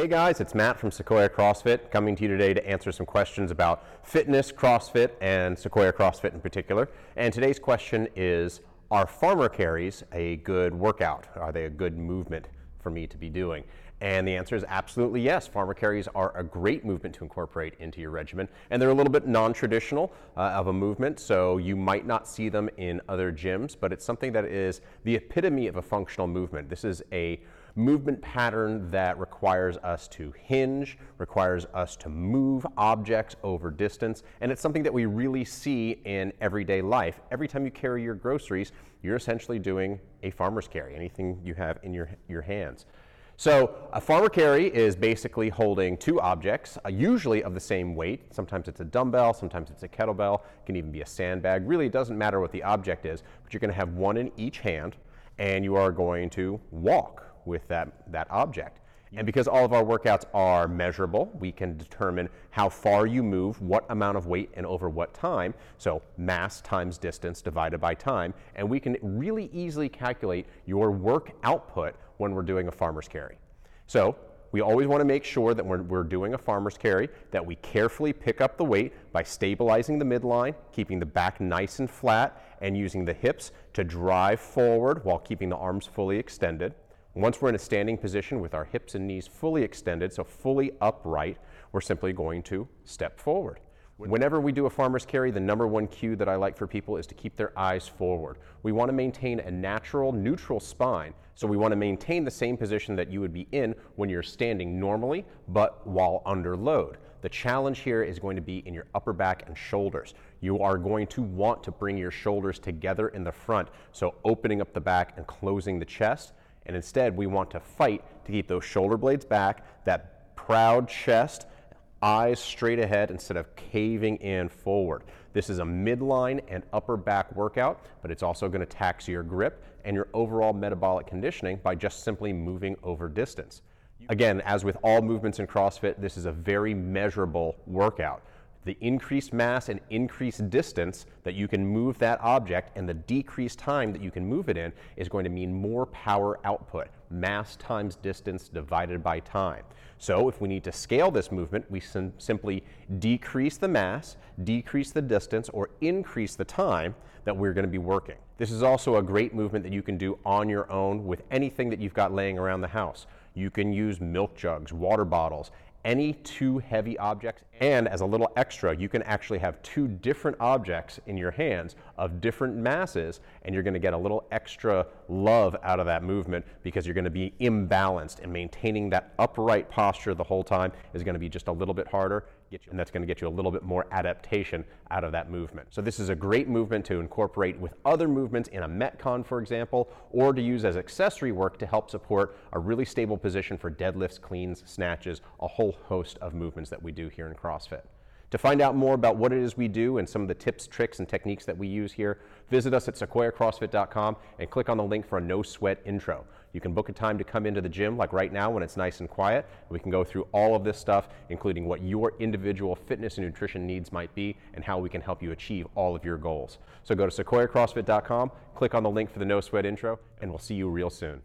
Hey guys, it's Matt from Sequoia CrossFit coming to you today to answer some questions about fitness, CrossFit, and Sequoia CrossFit in particular. And today's question is Are farmer carries a good workout? Are they a good movement for me to be doing? And the answer is absolutely yes. Farmer carries are a great movement to incorporate into your regimen. And they're a little bit non traditional uh, of a movement, so you might not see them in other gyms, but it's something that is the epitome of a functional movement. This is a movement pattern that requires us to hinge, requires us to move objects over distance, and it's something that we really see in everyday life. Every time you carry your groceries, you're essentially doing a farmer's carry, anything you have in your, your hands. So a farmer carry is basically holding two objects, uh, usually of the same weight. Sometimes it's a dumbbell, sometimes it's a kettlebell, it can even be a sandbag. Really, it doesn't matter what the object is, but you're going to have one in each hand, and you are going to walk with that, that object. And because all of our workouts are measurable, we can determine how far you move, what amount of weight, and over what time. So, mass times distance divided by time. And we can really easily calculate your work output when we're doing a farmer's carry. So we always want to make sure that when we're doing a farmer's carry that we carefully pick up the weight by stabilizing the midline, keeping the back nice and flat, and using the hips to drive forward while keeping the arms fully extended. Once we're in a standing position with our hips and knees fully extended, so fully upright, we're simply going to step forward. Whenever we do a farmer's carry, the number one cue that I like for people is to keep their eyes forward. We want to maintain a natural, neutral spine, so we want to maintain the same position that you would be in when you're standing normally, but while under load. The challenge here is going to be in your upper back and shoulders. You are going to want to bring your shoulders together in the front, so opening up the back and closing the chest. And instead, we want to fight to keep those shoulder blades back, that proud chest, eyes straight ahead instead of caving in forward. This is a midline and upper back workout, but it's also going to tax your grip and your overall metabolic conditioning by just simply moving over distance. Again, as with all movements in CrossFit, this is a very measurable workout the increased mass and increased distance that you can move that object and the decreased time that you can move it in is going to mean more power output. Mass times distance divided by time. So if we need to scale this movement, we sim- simply decrease the mass, decrease the distance, or increase the time that we're going to be working. This is also a great movement that you can do on your own with anything that you've got laying around the house. You can use milk jugs, water bottles, any two heavy objects. And as a little extra, you can actually have two different objects in your hands of different masses, and you're going to get a little extra love out of that movement because you're going to be imbalanced, and maintaining that upright posture the whole time is going to be just a little bit harder and that's going to get you a little bit more adaptation out of that movement. So this is a great movement to incorporate with other movements in a Metcon, for example, or to use as accessory work to help support a really stable position for deadlifts, cleans, snatches, a whole host of movements that we do here in CrossFit. To find out more about what it is we do and some of the tips, tricks, and techniques that we use here, visit us at sequoiacrossfit.com and click on the link for a no sweat intro. You can book a time to come into the gym, like right now when it's nice and quiet. We can go through all of this stuff, including what your individual fitness and nutrition needs might be and how we can help you achieve all of your goals. So go to sequoiacrossfit.com, click on the link for the no sweat intro, and we'll see you real soon.